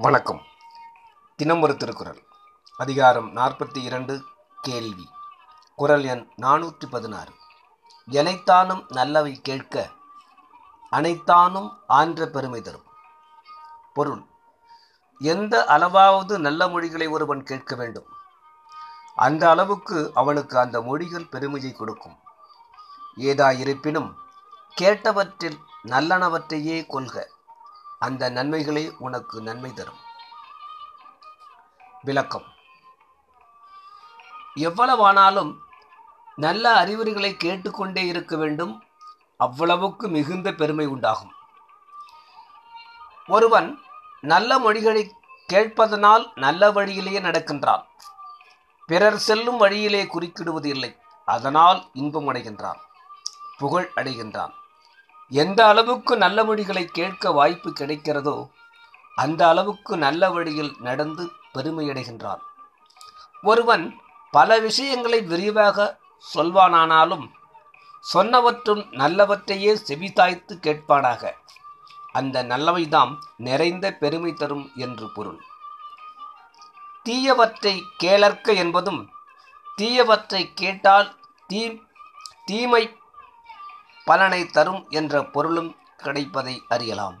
வணக்கம். தினம் ஒரு திருக்குறள். அதிகாரம் நாற்பத்தி இரண்டு கேள்வி. குரல் எண் நானூற்றி பதினாறு. எனைத்தானும் நல்லவை கேட்க அனைத்தானும் ஆன்ற பெருமை தரும். பொருள். எந்த அளவாவது நல்ல மொழிகளை ஒருவன் கேட்க வேண்டும்? அந்த அளவுக்கு அவனுக்கு அந்த மொழிகள் பெருமையை கொடுக்கும். ஏதாயிருப்பினும் கேட்டவற்றில் நல்லனவற்றையே கொள்க. அந்த நன்மைகளே உனக்கு நன்மை தரும். விளக்கம். எவ்வளவானாலும் நல்ல அறிவுரைகளை கேட்டுக்கொண்டே இருக்க வேண்டும். அவ்வளவுக்கு மிகுந்த பெருமை உண்டாகும். ஒருவன் நல்ல மொழிகளை கேட்பதனால் நல்ல வழியிலேயே நடக்கின்றான். பிறர் செல்லும் வழியிலே குறுக்கிடுவது இல்லை அதனால் இன்பம் அடைகின்றான். புகழ் அடைகின்றான். எந்த அளவுக்கு நல்ல மொழிகளை கேட்க வாய்ப்பு கிடைக்கிறதோ அந்த அளவுக்கு நல்ல வழியில் நடந்து பெருமையடைகின்றான். ஒருவன் பல விஷயங்களை விரிவாக சொல்வானானாலும் சொன்னவற்றும் நல்லவற்றையே செவிதாய்த்து கேட்பானாக. அந்த நல்லவைதாம் நிறைந்த பெருமை தரும் என்று பொருள். தீயவற்றை கேளற்க என்பதும் தீயவற்றை கேட்டால் தீ தீமை பலனை தரும் என்ற பொருளும் கிடைப்பதை அறியலாம்.